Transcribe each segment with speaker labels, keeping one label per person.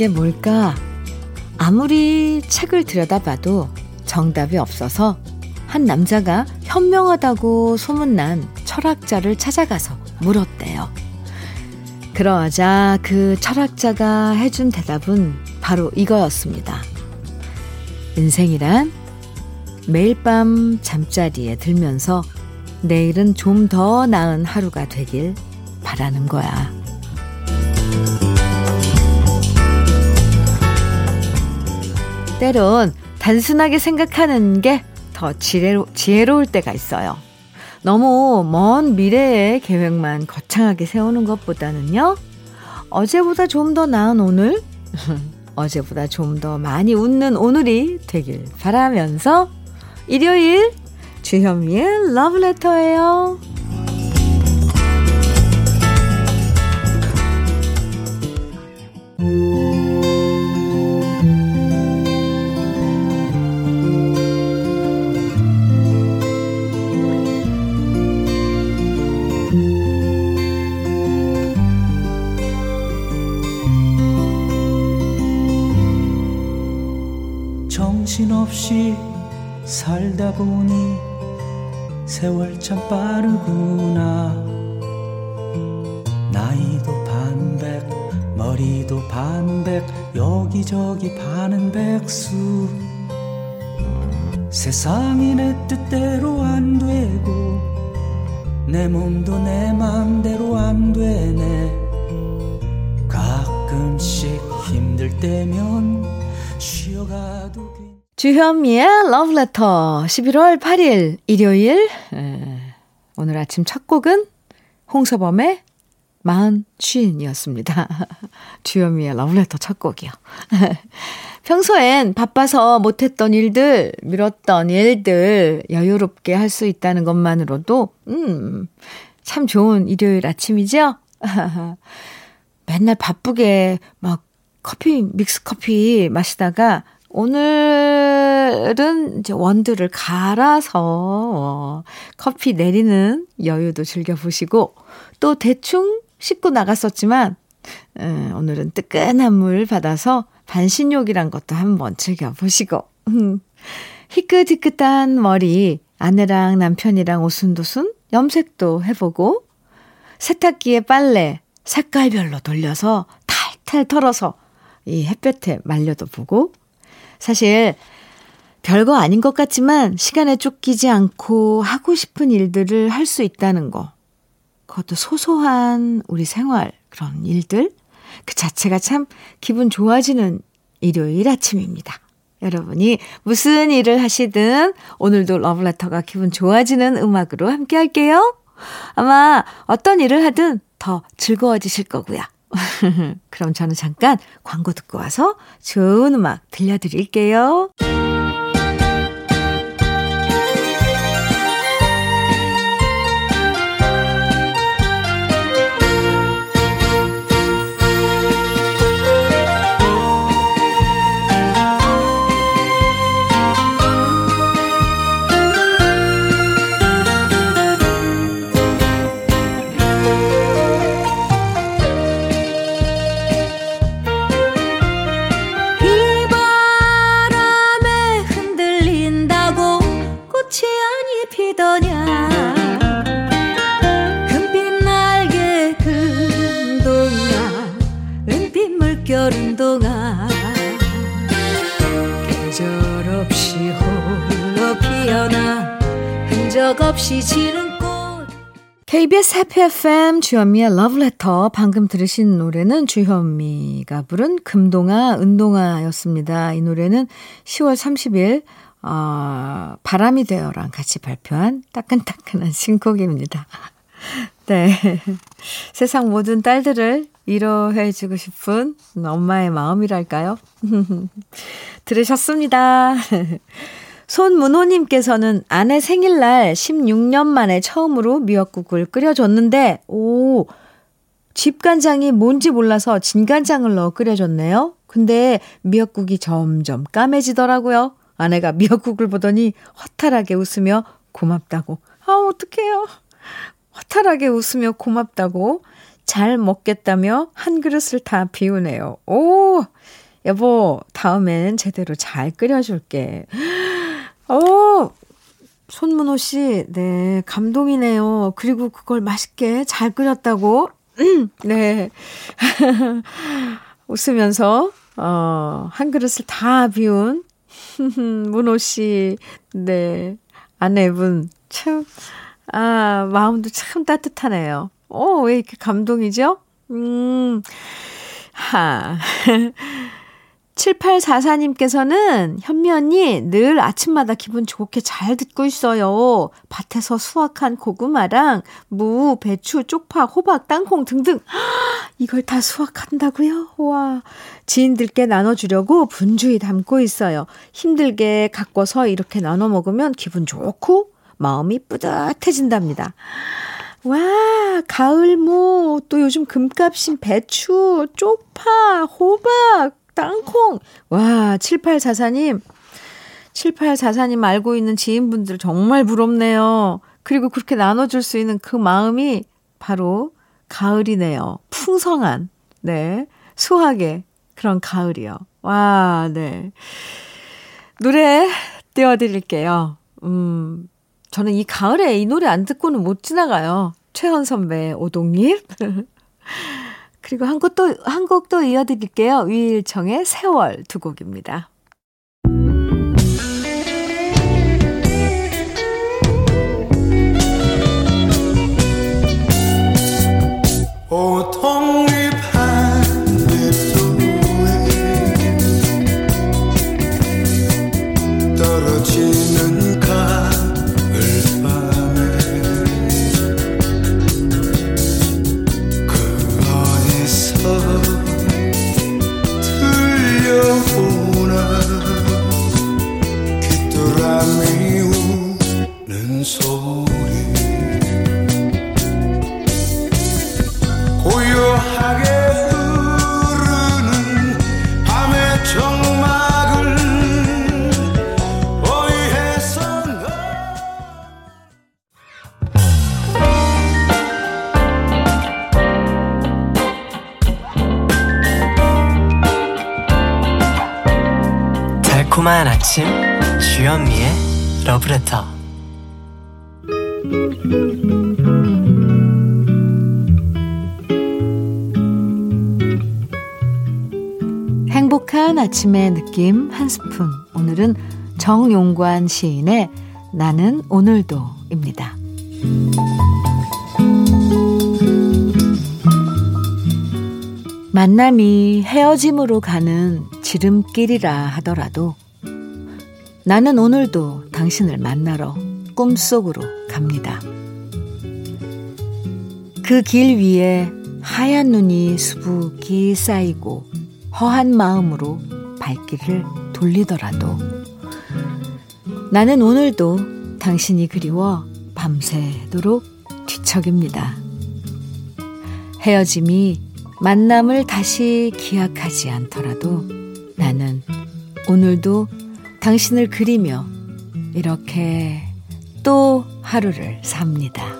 Speaker 1: 게 뭘까? 아무리 책을 들여다봐도 정답이 없어서 한 남자가 현명하다고 소문난 철학자를 찾아가서 물었대요. 그러자 그 철학자가 해준 대답은 바로 이거였습니다. 인생이란 매일 밤 잠자리에 들면서 내일은 좀 더 나은 하루가 되길 바라는 거야. 때론 단순하게 생각하는 게 더 지혜로, 지혜로울 때가 있어요. 너무 먼 미래의 계획만 거창하게 세우는 것보다는요, 어제보다 좀 더 나은 오늘, 어제보다 좀 더 많이 웃는 오늘이 되길 바라면서 일요일 주현미의 러브레터예요. '
Speaker 2: 참 빠르구나. 나이도 반백 머리도 반백 여기저기 반은 백수. 세상이 내 뜻대로 안 되고 내 몸도 내 맘대로 안 되네. 가끔씩 힘들 때면 쉬어가도
Speaker 1: 주현미의 러브레터 11월 8일 일요일. 에, 오늘 아침 첫 곡은 홍서범의 마흔 쉰이었습니다. 주현미의 러브레터 첫 곡이요. 평소엔 바빠서 못했던 일들, 미뤘던 일들 여유롭게 할 수 있다는 것만으로도 음, 참 좋은 일요일 아침이죠? 맨날 바쁘게 막 커피, 믹스 커피 마시다가 오늘 은 이제 원두를 갈아서 어, 커피 내리는 여유도 즐겨보시고 또 대충 씻고 나갔었지만 음, 오늘은 뜨끈한 물 받아서 반신욕이란 것도 한번 즐겨보시고. 음, 희끗희끗한 머리 아내랑 남편이랑 오순도순 염색도 해보고 세탁기에 빨래 색깔별로 돌려서 탈탈 털어서 이 햇볕에 말려도 보고 사실 별거 아닌 것 같지만 시간에 쫓기지 않고 하고 싶은 일들을 할 수 있다는 거. 그것도 소소한 우리 생활 그런 일들 그 자체가 참 기분 좋아지는 일요일 아침입니다. 여러분이 무슨 일을 하시든 오늘도 러브레터가 기분 좋아지는 음악으로 함께 할게요. 아마 어떤 일을 하든 더 즐거워지실 거고요. 그럼 저는 잠깐 광고 듣고 와서 좋은 음악 들려드릴게요. 없이 지는 꽃 KBS 해피 FM 주현미의 러브레터 방금 들으신 노래는 주현미가 부른 금동아 은동아였습니다. 이 노래는 10월 30일 어, 바람이 되어랑 같이 발표한 따끈따끈한 신곡입니다. 네. 세상 모든 딸들을 위로해주고 싶은 엄마의 마음이랄까요? 들으셨습니다. 손문호님께서는 아내 생일날 16년 만에 처음으로 미역국을 끓여줬는데, 오, 집간장이 뭔지 몰라서 진간장을 넣어 끓여줬네요. 근데 미역국이 점점 까매지더라고요. 아내가 미역국을 보더니 허탈하게 웃으며 고맙다고. 아, 어떡해요. 허탈하게 웃으며 고맙다고 잘 먹겠다며 한 그릇을 다 비우네요. 오! 여보, 다음엔 제대로 잘 끓여줄게. 오! 손문호 씨, 네, 감동이네요. 그리고 그걸 맛있게 잘 끓였다고. 네. 웃으면서, 어, 한 그릇을 다 비운 문호 씨, 네. 아내분, 참, 아, 마음도 참 따뜻하네요. 어, 왜 이렇게 감동이죠? 음, 하. 7844님께서는 현미 언니 늘 아침마다 기분 좋게 잘 듣고 있어요. 밭에서 수확한 고구마랑 무, 배추, 쪽파, 호박, 땅콩 등등. 이걸 다 수확한다고요? 와. 지인들께 나눠주려고 분주히 담고 있어요. 힘들게 가꿔서 이렇게 나눠 먹으면 기분 좋고 마음이 뿌듯해진답니다. 와, 가을무, 또 요즘 금값인 배추, 쪽파, 호박, 땅콩. 와, 7844님. 7844님 알고 있는 지인분들 정말 부럽네요. 그리고 그렇게 나눠줄 수 있는 그 마음이 바로 가을이네요. 풍성한, 네. 수학의 그런 가을이요. 와, 네. 노래 띄워드릴게요. 음, 저는 이 가을에 이 노래 안 듣고는 못 지나가요. 최헌 선배, 오동잎. 그리고 한 곡도, 한 곡도 이어드릴게요. 위일청의 세월 두 곡입니다.
Speaker 3: 달콤 아침의
Speaker 1: 느낌 한 스푼 오늘은 정용관 시인의 나는 오늘도입니다. 만남이 헤어짐으로 가는 지름길이라 하더라도 나는 오늘도 당신을 만나러 꿈속으로 갑니다. 그 길 위에 하얀 눈이 수북이 쌓이고 허한 마음으로 발길을 돌리더라도 나는 오늘도 당신이 그리워 밤새도록 뒤척입니다. 헤어짐이 만남을 다시 기약하지 않더라도 나는 오늘도 당신을 그리며 이렇게 또 하루를 삽니다.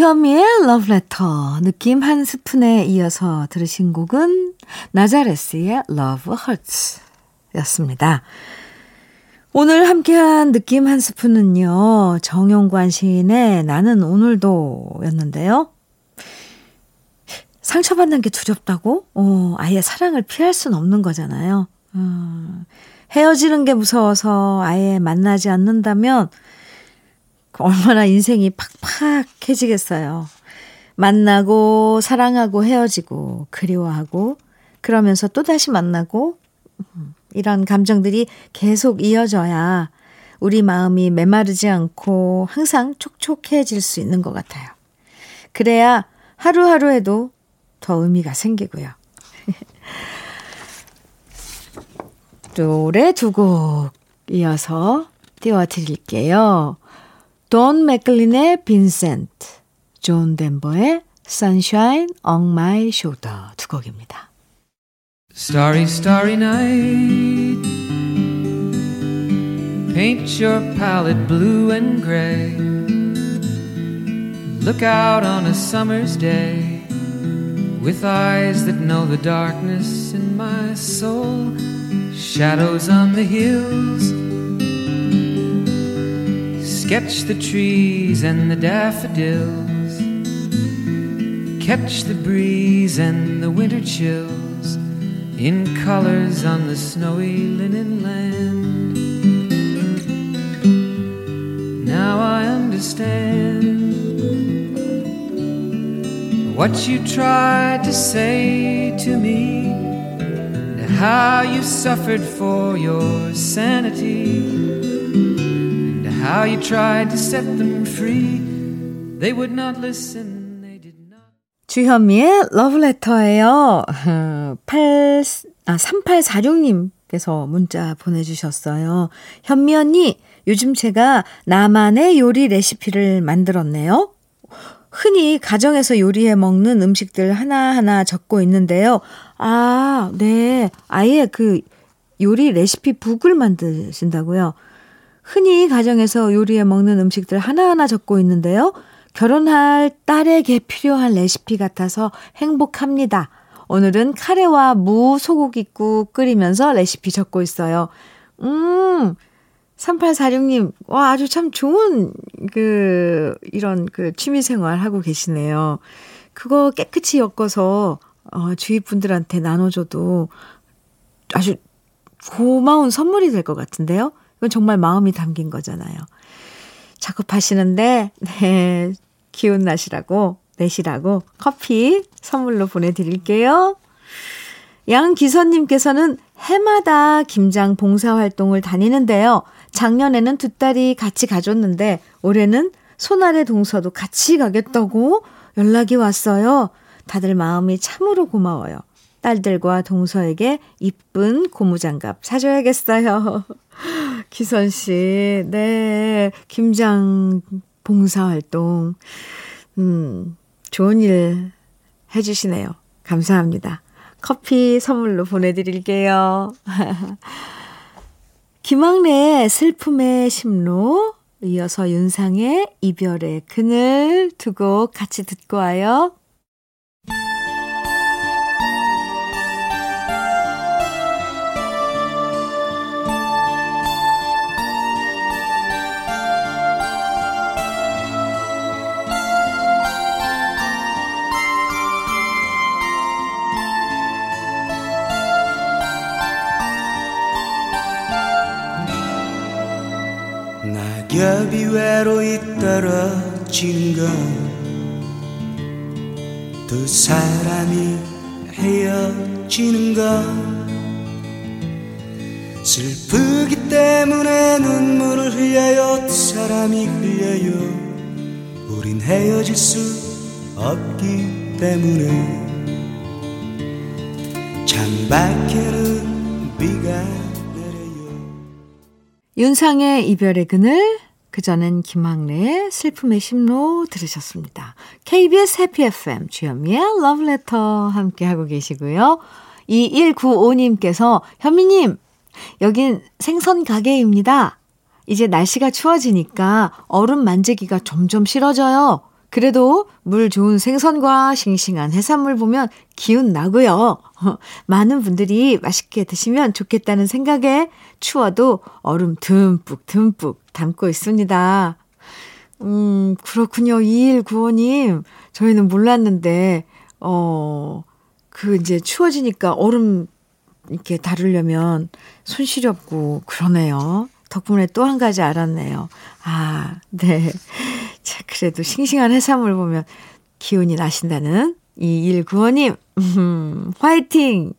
Speaker 1: 주현미의 러브레터 느낌 한 스푼에 이어서 들으신 곡은 나자레스의 Love Hurts 였습니다. 오늘 함께한 느낌 한 스푼은요, 정용관 시인의 나는 오늘도 였는데요. 상처받는 게 두렵다고? 어, 아예 사랑을 피할 수는 없는 거잖아요. 어, 헤어지는 게 무서워서 아예 만나지 않는다면 얼마나 인생이 팍팍해지겠어요. 만나고 사랑하고 헤어지고 그리워하고 그러면서 또 다시 만나고 음, 이런 감정들이 계속 이어져야 우리 마음이 메마르지 않고 항상 촉촉해질 수 있는 것 같아요. 그래야 하루하루에도 더 의미가 생기고요. 노래 두 곡 이어서 띄워드릴게요. 돈 맥클린의 빈센트, 존 덴버의 Sunshine on My Shoulder 두 곡입니다.
Speaker 2: Starry, starry night. Paint your palette blue and gray. Look out on a summer's day with eyes that know the darkness in my soul. Shadows on the hills. Sketch the trees and the daffodils. Catch the breeze and the winter chills in colors on the snowy linen land. Now I understand what you tried to say to me, and how you suffered for your sanity, how you tried to set them free. They would not listen.
Speaker 1: 주현미의 러브레터예요. 8, 아, 3846님께서 문자 보내주셨어요. 현미 언니, 요즘 제가 나만의 요리 레시피를 만들었네요. 흔히 가정에서 요리해 먹는 음식들 하나하나 적고 있는데요. 아, 네. 아예 그 요리 레시피 북을 만드신다고요. 흔히 가정에서 요리해 먹는 음식들 하나하나 적고 있는데요. 결혼할 딸에게 필요한 레시피 같아서 행복합니다. 오늘은 카레와 무 소고기국 끓이면서 레시피 적고 있어요. 음, 3846님, 와, 아주 참 좋은, 그, 이런 그 취미 생활 하고 계시네요. 그거 깨끗이 엮어서, 어, 주위 분들한테 나눠줘도 아주 고마운 선물이 될 것 같은데요? 이건 정말 마음이 담긴 거잖아요. 작업하시는데, 네, 기운 나시라고, 내시라고 커피 선물로 보내드릴게요. 양기선님께서는 해마다 김장 봉사활동을 다니는데요. 작년에는 두 딸이 같이 가줬는데 올해는 손아래 동서도 같이 가겠다고 연락이 왔어요. 다들 마음이 참으로 고마워요. 딸들과 동서에게 이쁜 고무장갑 사줘야겠어요. 기선 씨, 네. 김장 봉사활동. 음, 좋은 일 해주시네요. 감사합니다. 커피 선물로 보내드릴게요. 김학래의 슬픔의 심로, 이어서 윤상의 이별의 그늘 두고 같이 듣고 와요.
Speaker 4: 건두 사람이 헤어지는 건 슬프기 때문에 눈물을 흘려요. 두 사람이 흘려요. 우린 헤어질 수 없기 때문에. 창밖에는 비가
Speaker 1: 윤상의 이별의 그늘, 그전엔 김학래의 슬픔의 심로 들으셨습니다. KBS 해피 FM 주현미의 러브레터 함께하고 계시고요. 2195님께서 현미님, 여긴 생선 가게입니다. 이제 날씨가 추워지니까 얼음 만지기가 점점 싫어져요. 그래도 물 좋은 생선과 싱싱한 해산물 보면 기운 나고요. 많은 분들이 맛있게 드시면 좋겠다는 생각에 추워도 얼음 듬뿍 듬뿍 담고 있습니다. 음, 그렇군요. 2195님. 저희는 몰랐는데, 어, 그 이제 추워지니까 얼음 이렇게 다루려면 손 시렵고 그러네요. 덕분에 또 한 가지 알았네요. 아, 네. 자, 그래도 싱싱한 해산물 보면 기운이 나신다는 2195님, 음, 화이팅!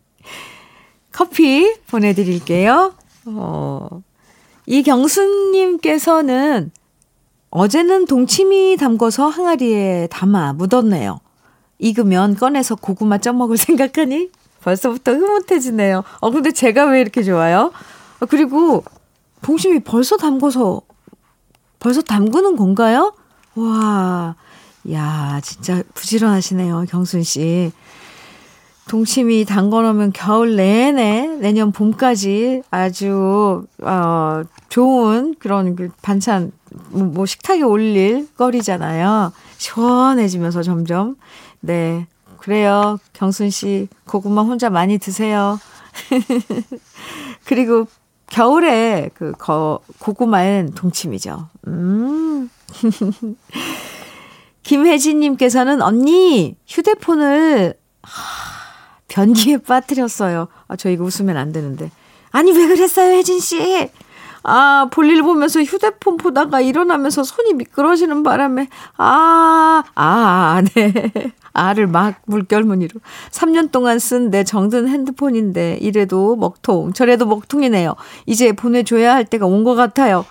Speaker 1: 커피 보내드릴게요. 어, 이경수님께서는 어제는 동치미 담궈서 항아리에 담아 묻었네요. 익으면 꺼내서 고구마 쪄먹을 생각하니 벌써부터 흐뭇해지네요. 어, 근데 제가 왜 이렇게 좋아요? 어, 그리고 동치미 벌써 담궈서 벌써 담그는 건가요? 와, 야, 진짜 부지런하시네요, 경순 씨. 동치미 담궈놓으면 겨울 내내 내년 봄까지 아주 어 좋은 그런 그 반찬 뭐 식탁에 올릴 거리잖아요. 시원해지면서 점점 네 그래요 경순 씨 고구마 혼자 많이 드세요. 그리고 겨울에 그 거, 고구마엔 동치미죠. 음. 김혜진님께서는 언니 휴대폰을 변기에 빠뜨렸어요. 아, 저 이거 웃으면 안 되는데. 아니, 왜 그랬어요, 혜진씨? 아, 볼일 보면서 휴대폰 보다가 일어나면서 손이 미끄러지는 바람에, 아, 아, 네. 아를 막 물결무늬로. 3년 동안 쓴 내 정든 핸드폰인데, 이래도 먹통, 저래도 먹통이네요. 이제 보내줘야 할 때가 온 것 같아요.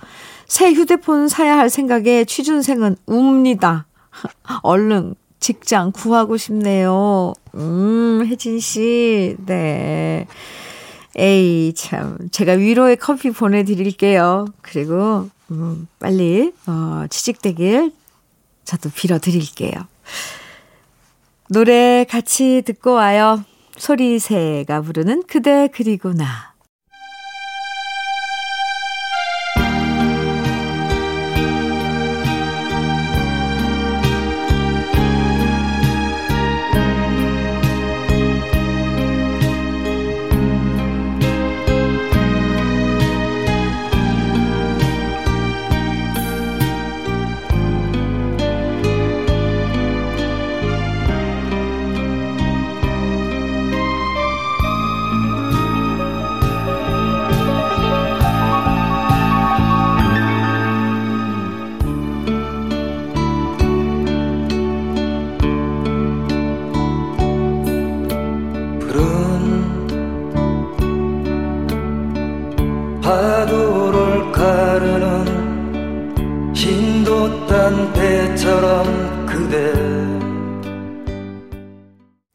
Speaker 1: 새 휴대폰 사야 할 생각에 취준생은 웁니다. 얼른 직장 구하고 싶네요. 음, 혜진 씨. 네. 에이, 참. 제가 위로의 커피 보내드릴게요. 그리고, 음, 빨리, 어, 취직되길 저도 빌어드릴게요. 노래 같이 듣고 와요. 소리새가 부르는 그대 그리고 나.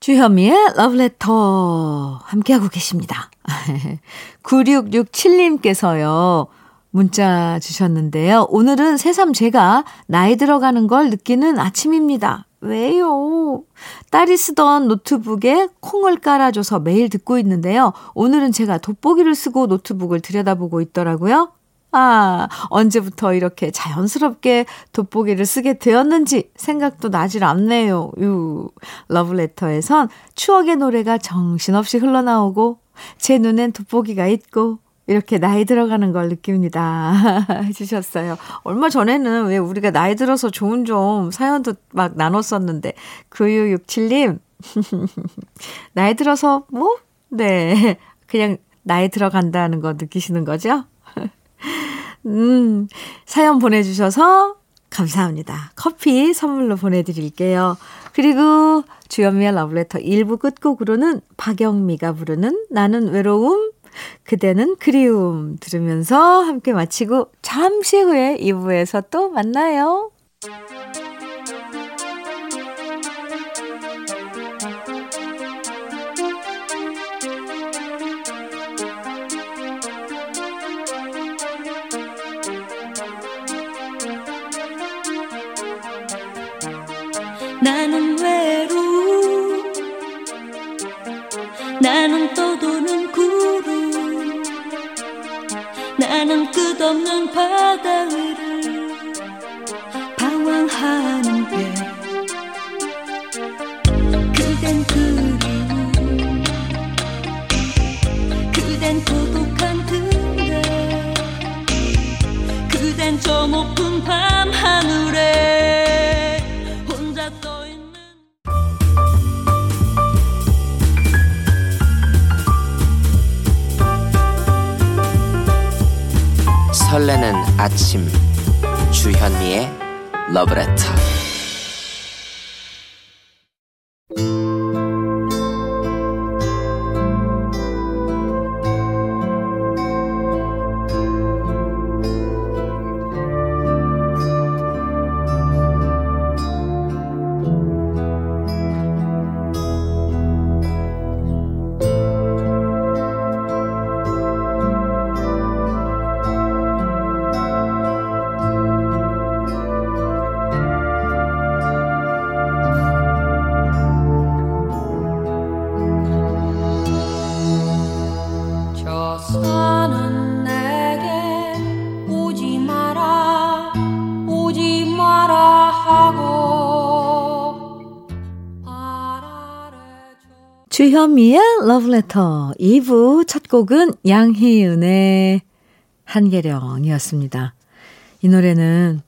Speaker 1: 주현미의 러브레터 함께하고 계십니다. 9667님께서요. 문자 주셨는데요. 오늘은 새삼 제가 나이 들어가는 걸 느끼는 아침입니다. 왜요? 딸이 쓰던 노트북에 콩을 깔아줘서 매일 듣고 있는데요. 오늘은 제가 돋보기를 쓰고 노트북을 들여다보고 있더라고요. 아, 언제부터 이렇게 자연스럽게 돋보기를 쓰게 되었는지 생각도 나질 않네요. 유. 러브레터에선 추억의 노래가 정신없이 흘러나오고 제 눈엔 돋보기가 있고 이렇게 나이 들어가는 걸 느낍니다. 해주셨어요. 얼마 전에는 왜 우리가 나이 들어서 좋은 좀 사연도 막 나눴었는데, 9667님, 나이 들어서 뭐? 네. 그냥 나이 들어간다는 거 느끼시는 거죠? 음, 사연 보내주셔서 감사합니다. 커피 선물로 보내드릴게요. 그리고 주연미의 러브레터 1부 끝곡으로는 박영미가 부르는 나는 외로움, 그대는 그리움 들으면서 함께 마치고 잠시 후에 2부에서 또 만나요.
Speaker 5: 바다 위를 방황하는데 그댄 그리움 그댄 고독한 그대 그댄 저 높은 밤
Speaker 3: 설레는 아침. 주현미의 러브레터
Speaker 1: 주현미의 러브레터 2부 첫 곡은 양희은의 한계령이었습니다. 이 노래는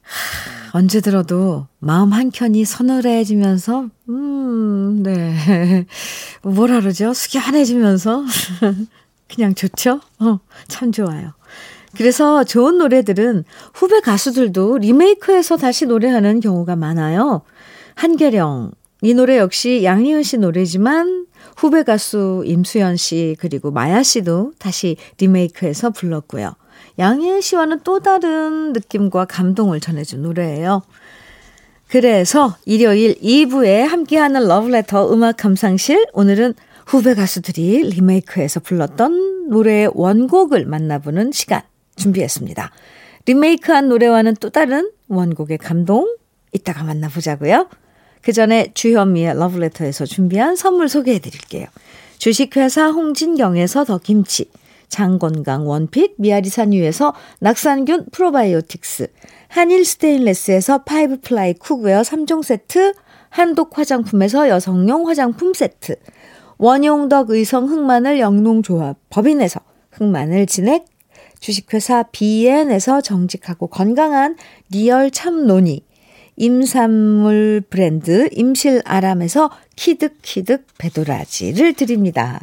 Speaker 1: 하, 언제 들어도 마음 한켠이 서늘해지면서 음, 네. 뭐라 그러죠? 숙연해지면서 그냥 좋죠? 어, 참 좋아요. 그래서 좋은 노래들은 후배 가수들도 리메이크해서 다시 노래하는 경우가 많아요. 한계령. 이 노래 역시 양희은 씨 노래지만 후배 가수 임수연 씨 그리고 마야 씨도 다시 리메이크해서 불렀고요. 양희은 씨와는 또 다른 느낌과 감동을 전해준 노래예요. 그래서 일요일 2부에 함께하는 러브레터 음악 감상실 오늘은 후배 가수들이 리메이크해서 불렀던 노래의 원곡을 만나보는 시간 준비했습니다. 리메이크한 노래와는 또 다른 원곡의 감동 이따가 만나보자고요. 그 전에 주현미의 러브레터에서 준비한 선물 소개해 드릴게요. 주식회사 홍진경에서 더 김치, 장건강 원핏 미야리산유에서 낙산균 프로바이오틱스, 한일 스테인레스에서 five ply cookware 3종 세트, 한독 화장품에서 여성용 화장품 세트, 원용덕 의성 흑마늘 영농조합 법인에서 흑마늘 진액, 주식회사 비엔에서 정직하고 건강한 리얼 참노니, 임산물 브랜드 임실아람에서 키득키득 배도라지를 드립니다.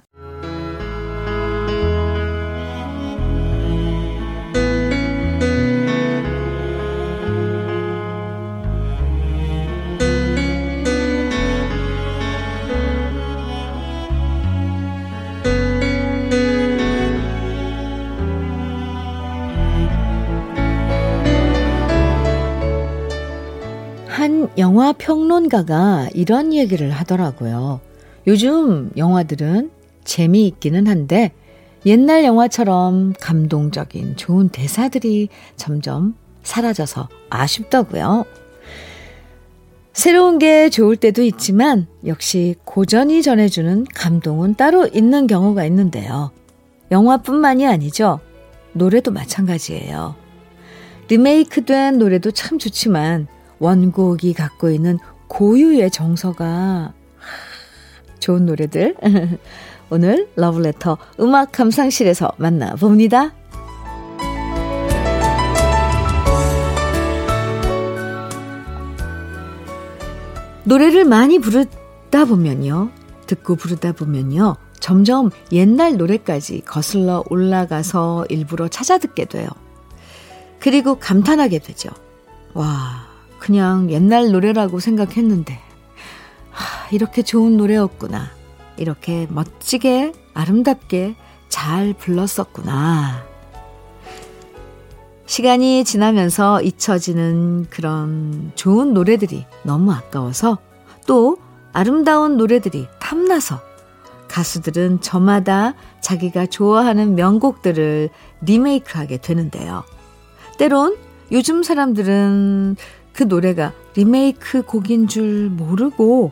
Speaker 1: 영화 평론가가 이런 얘기를 하더라고요. 요즘 영화들은 재미있기는 한데 옛날 영화처럼 감동적인 좋은 대사들이 점점 사라져서 아쉽다고요. 새로운 게 좋을 때도 있지만 역시 고전이 전해주는 감동은 따로 있는 경우가 있는데요. 영화뿐만이 아니죠. 노래도 마찬가지예요. 리메이크된 노래도 참 좋지만 원곡이 갖고 있는 고유의 정서가 좋은 노래들 오늘 러브레터 음악 감상실에서 만나봅니다. 노래를 많이 부르다 보면요. 듣고 부르다 보면요. 점점 옛날 노래까지 거슬러 올라가서 일부러 찾아 듣게 돼요. 그리고 감탄하게 되죠. 와, 그냥 옛날 노래라고 생각했는데, 하, 이렇게 좋은 노래였구나. 이렇게 멋지게, 아름답게 잘 불렀었구나. 시간이 지나면서 잊혀지는 그런 좋은 노래들이 너무 아까워서 또 아름다운 노래들이 탐나서 가수들은 저마다 자기가 좋아하는 명곡들을 리메이크하게 되는데요. 때론 요즘 사람들은 그 노래가 리메이크 곡인 줄 모르고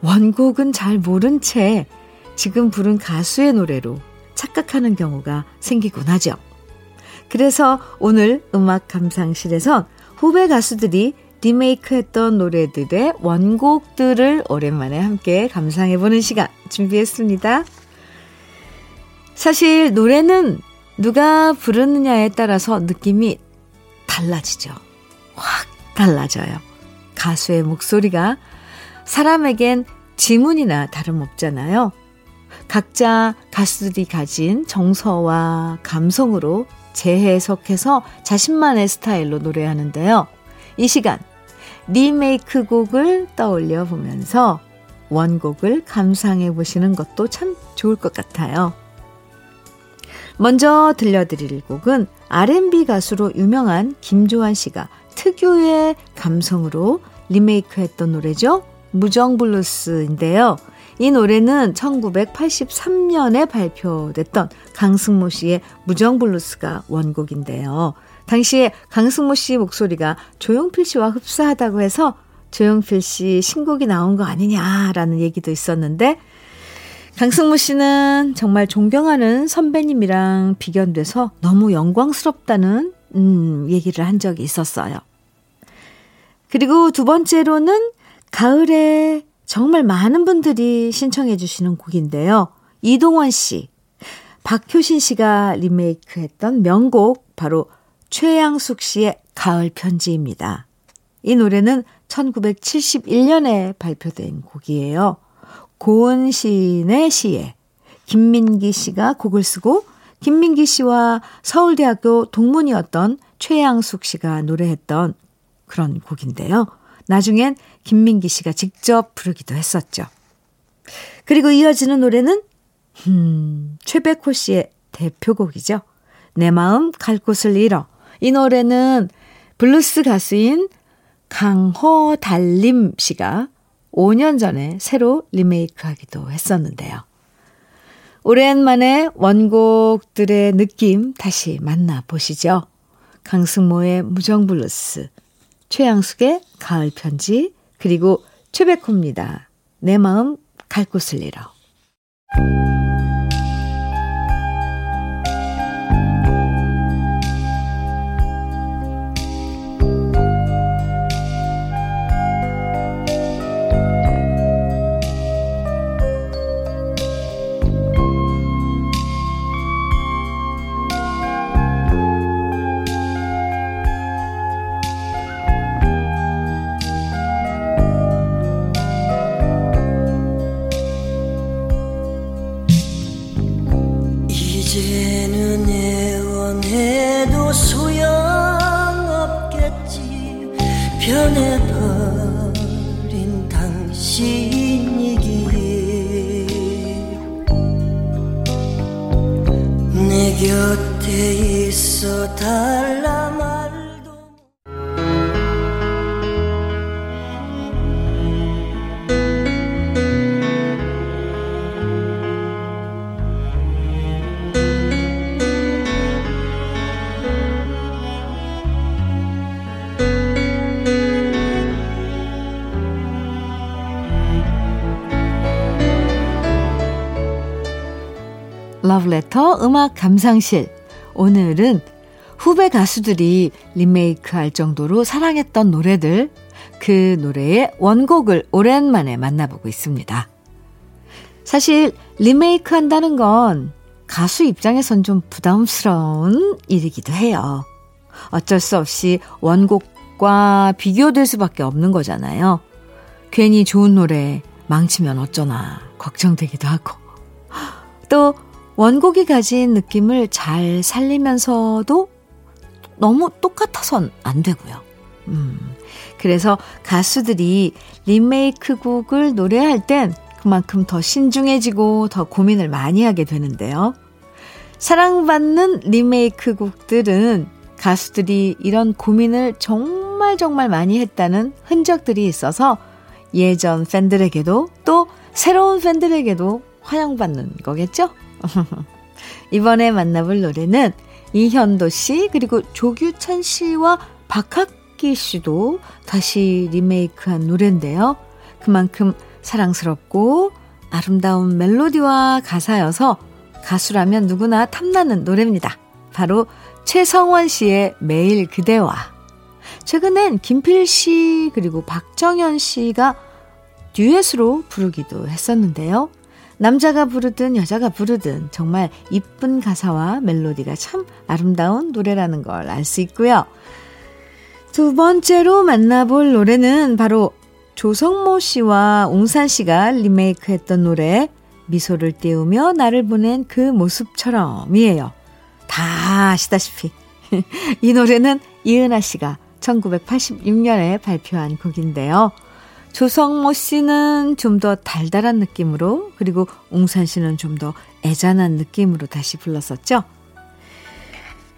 Speaker 1: 원곡은 잘 모른 채 지금 부른 가수의 노래로 착각하는 경우가 생기곤 하죠. 그래서 오늘 음악 감상실에선 후배 가수들이 리메이크 했던 노래들의 원곡들을 오랜만에 함께 감상해보는 시간 준비했습니다. 사실 노래는 누가 부르느냐에 따라서 느낌이 달라지죠. 확 달라져요. 가수의 목소리가 사람에겐 지문이나 다름없잖아요. 각자 가수들이 가진 정서와 감성으로 재해석해서 자신만의 스타일로 노래하는데요. 이 시간 리메이크 곡을 떠올려 보면서 원곡을 감상해 보시는 것도 참 좋을 것 같아요. 먼저 들려드릴 곡은 R&B 가수로 유명한 김조한 씨가 특유의 감성으로 리메이크 했던 노래죠. 무정블루스인데요. 이 노래는 1983년에 발표됐던 강승모 씨의 무정블루스가 원곡인데요. 당시에 강승모 씨 목소리가 조용필 씨와 흡사하다고 해서 조용필 씨 신곡이 나온 거 아니냐라는 얘기도 있었는데 강승모 씨는 정말 존경하는 선배님이랑 비견돼서 너무 영광스럽다는 음, 얘기를 한 적이 있었어요. 그리고 두 번째로는 가을에 정말 많은 분들이 신청해 주시는 곡인데요. 이동원 씨, 박효신 씨가 리메이크했던 명곡 바로 최양숙 씨의 가을 편지입니다. 이 노래는 1971년에 발표된 곡이에요. 고은 시인의 시에 김민기 씨가 곡을 쓰고 김민기 씨와 서울대학교 동문이었던 최양숙 씨가 노래했던 그런 곡인데요. 나중엔 김민기 씨가 직접 부르기도 했었죠. 그리고 이어지는 노래는 음, 최백호 씨의 대표곡이죠. 내 마음 갈 곳을 잃어. 이 노래는 블루스 가수인 강허달림 씨가 5년 전에 새로 리메이크하기도 했었는데요. 오랜만에 원곡들의 느낌 다시 만나보시죠. 강승모의 무정블루스, 최양숙의 가을 편지, 그리고 최백호입니다. 내 마음 갈 곳을 잃어. 러브레터 음악 감상실. 오늘은 후배 가수들이 리메이크 할 정도로 사랑했던 노래들, 그 노래의 원곡을 오랜만에 만나보고 있습니다. 사실 리메이크 한다는 건 가수 입장에선 좀 부담스러운 일이기도 해요. 어쩔 수 없이 원곡과 비교될 수밖에 없는 거잖아요. 괜히 좋은 노래 망치면 어쩌나 걱정되기도 하고. 또 원곡이 가진 느낌을 잘 살리면서도 너무 똑같아선 안 되고요. 음, 그래서 가수들이 리메이크 곡을 노래할 땐 그만큼 더 신중해지고 더 고민을 많이 하게 되는데요. 사랑받는 리메이크 곡들은 가수들이 이런 고민을 정말 정말 많이 했다는 흔적들이 있어서 예전 팬들에게도 또 새로운 팬들에게도 환영받는 거겠죠? 이번에 만나볼 노래는 이현도 씨 그리고 조규찬 씨와 박학기 씨도 다시 리메이크한 노래인데요. 그만큼 사랑스럽고 아름다운 멜로디와 가사여서 가수라면 누구나 탐나는 노래입니다. 바로 최성원 씨의 매일 그대와 최근엔 김필 씨 그리고 박정현 씨가 듀엣으로 부르기도 했었는데요. 남자가 부르든 여자가 부르든 정말 이쁜 가사와 멜로디가 참 아름다운 노래라는 걸 알 수 있고요. 두 번째로 만나볼 노래는 바로 조성모 씨와 웅산 씨가 리메이크 했던 노래 미소를 띄우며 나를 보낸 그 모습처럼이에요. 다 아시다시피 이 노래는 이은하 씨가 1986년에 발표한 곡인데요. 조성모 씨는 좀 더 달달한 느낌으로 그리고 웅산 씨는 좀 더 애잔한 느낌으로 다시 불렀었죠.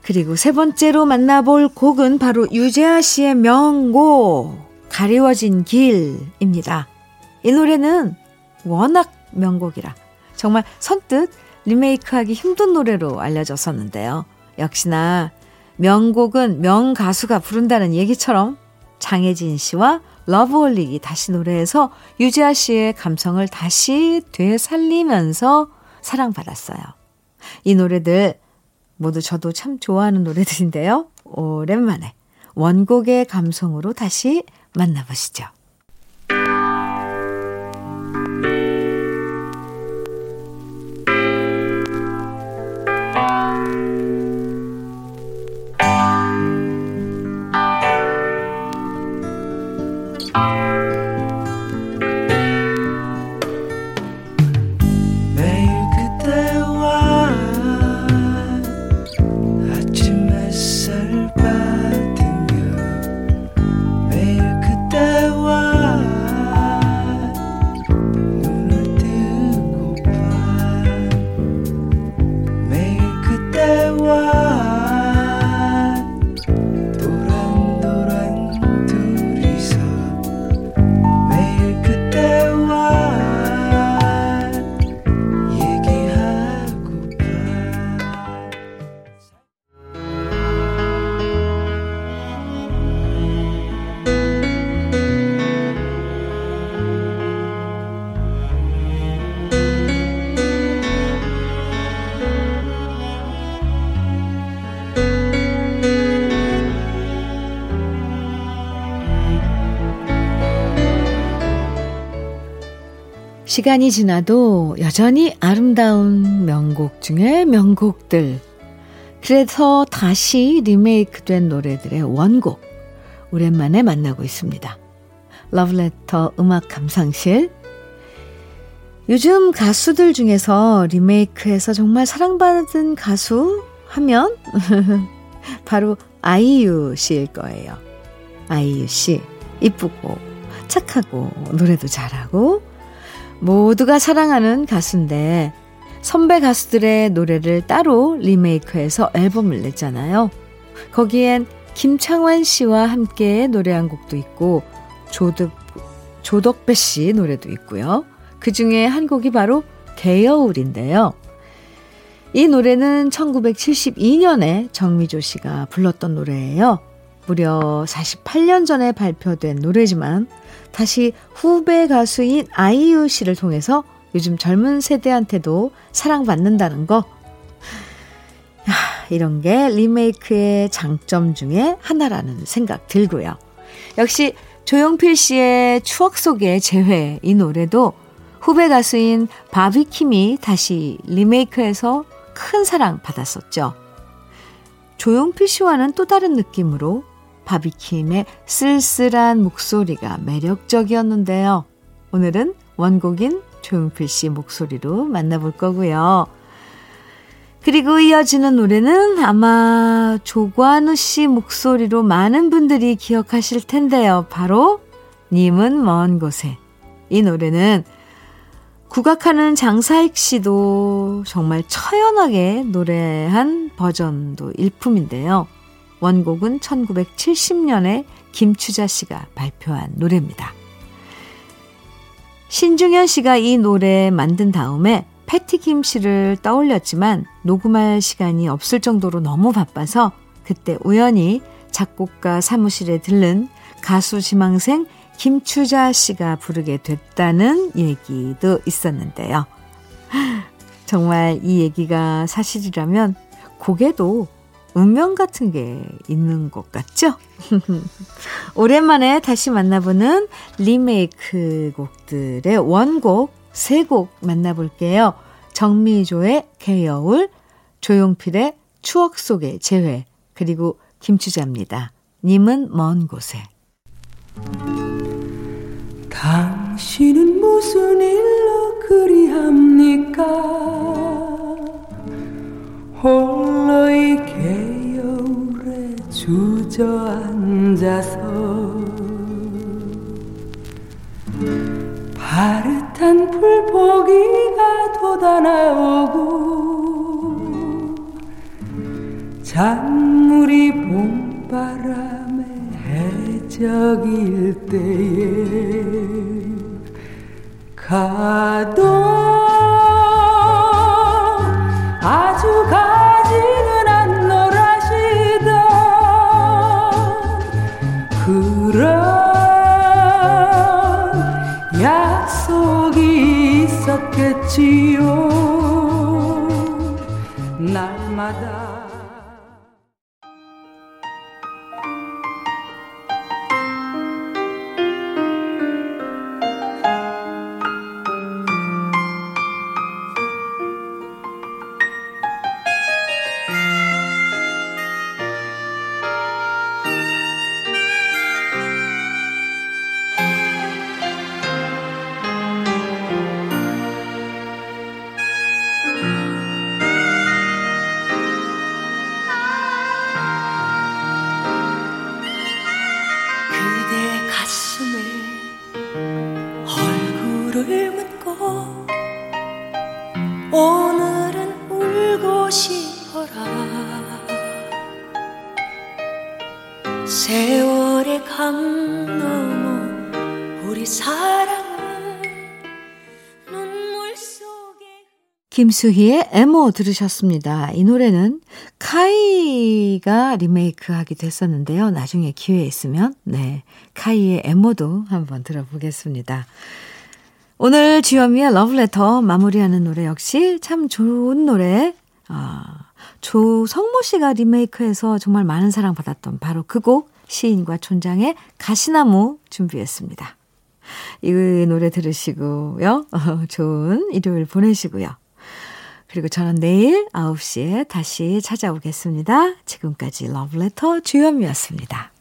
Speaker 1: 그리고 세 번째로 만나볼 곡은 바로 유재하 씨의 명곡 가리워진 길입니다. 이 노래는 워낙 명곡이라 정말 선뜻 리메이크하기 힘든 노래로 알려졌었는데요. 역시나 명곡은 명가수가 부른다는 얘기처럼 장혜진 씨와 러브홀릭이 다시 노래해서 유지아 씨의 감성을 다시 되살리면서 사랑받았어요. 이 노래들 모두 저도 참 좋아하는 노래들인데요. 오랜만에 원곡의 감성으로 다시 만나보시죠. 시간이 지나도 여전히 아름다운 명곡 중에 명곡들. 그래서 다시 리메이크 된 노래들의 원곡. 오랜만에 만나고 있습니다. 러브레터 음악 감상실. 요즘 가수들 중에서 리메이크해서 정말 사랑받은 가수 하면 바로 아이유 씨일 거예요. 아이유 씨. 이쁘고 착하고 노래도 잘하고 모두가 사랑하는 가수인데 선배 가수들의 노래를 따로 리메이크해서 앨범을 냈잖아요. 거기엔 김창완 씨와 함께 노래한 곡도 있고 조덕, 조덕배 씨 노래도 있고요. 그 중에 한 곡이 바로 개여울인데요. 이 노래는 1972년에 정미조 씨가 불렀던 노래예요. 무려 48년 전에 발표된 노래지만 다시 후배 가수인 아이유 씨를 통해서 요즘 젊은 세대한테도 사랑받는다는 거. 야, 이런 게 리메이크의 장점 중에 하나라는 생각 들고요. 역시 조용필 씨의 추억 속의 재회 이 노래도 후배 가수인 바비킴이 다시 리메이크해서 큰 사랑 받았었죠. 조용필 씨와는 또 다른 느낌으로 바비킴의 쓸쓸한 목소리가 매력적이었는데요. 오늘은 원곡인 조용필 씨 목소리로 만나볼 거고요. 그리고 이어지는 노래는 아마 조관우 씨 목소리로 많은 분들이 기억하실 텐데요. 바로 님은 먼 곳에. 이 노래는 국악하는 장사익 씨도 정말 처연하게 노래한 버전도 일품인데요. 원곡은 1970년에 김추자 씨가 발표한 노래입니다. 신중현 씨가 이 노래 만든 다음에 패티 김 씨를 떠올렸지만 녹음할 시간이 없을 정도로 너무 바빠서 그때 우연히 작곡가 사무실에 들른 가수 지망생 김추자 씨가 부르게 됐다는 얘기도 있었는데요. 정말 이 얘기가 사실이라면 곡에도 운명 같은 게 있는 것 같죠? 오랜만에 다시 만나보는 리메이크 곡들의 원곡 세 곡 만나볼게요. 정미조의 개여울, 조용필의 추억 속의 재회, 그리고 김추자입니다. 님은 먼 곳에.
Speaker 4: 당신은 무슨 일로 그리합니까 홀로이 개여울에 주저앉아서 파릇한 풀포기가 돋아나오고 잔물이 봄바람에 해적일 때에 가도 아주 가 있었
Speaker 1: 김수희의 에모 들으셨습니다. 이 노래는 카이가 리메이크 하기도 했었는데요. 나중에 기회 있으면, 네. 카이의 에모도 한번 들어보겠습니다. 오늘 주현미의 러브레터 마무리하는 노래 역시 참 좋은 노래. 아, 조성모 씨가 리메이크해서 정말 많은 사랑 받았던 바로 그 곡 시인과 촌장의 가시나무 준비했습니다. 이 노래 들으시고요. 좋은 일요일 보내시고요. 그리고 저는 내일 9시에 다시 찾아오겠습니다. 지금까지 러브레터 주현미였습니다.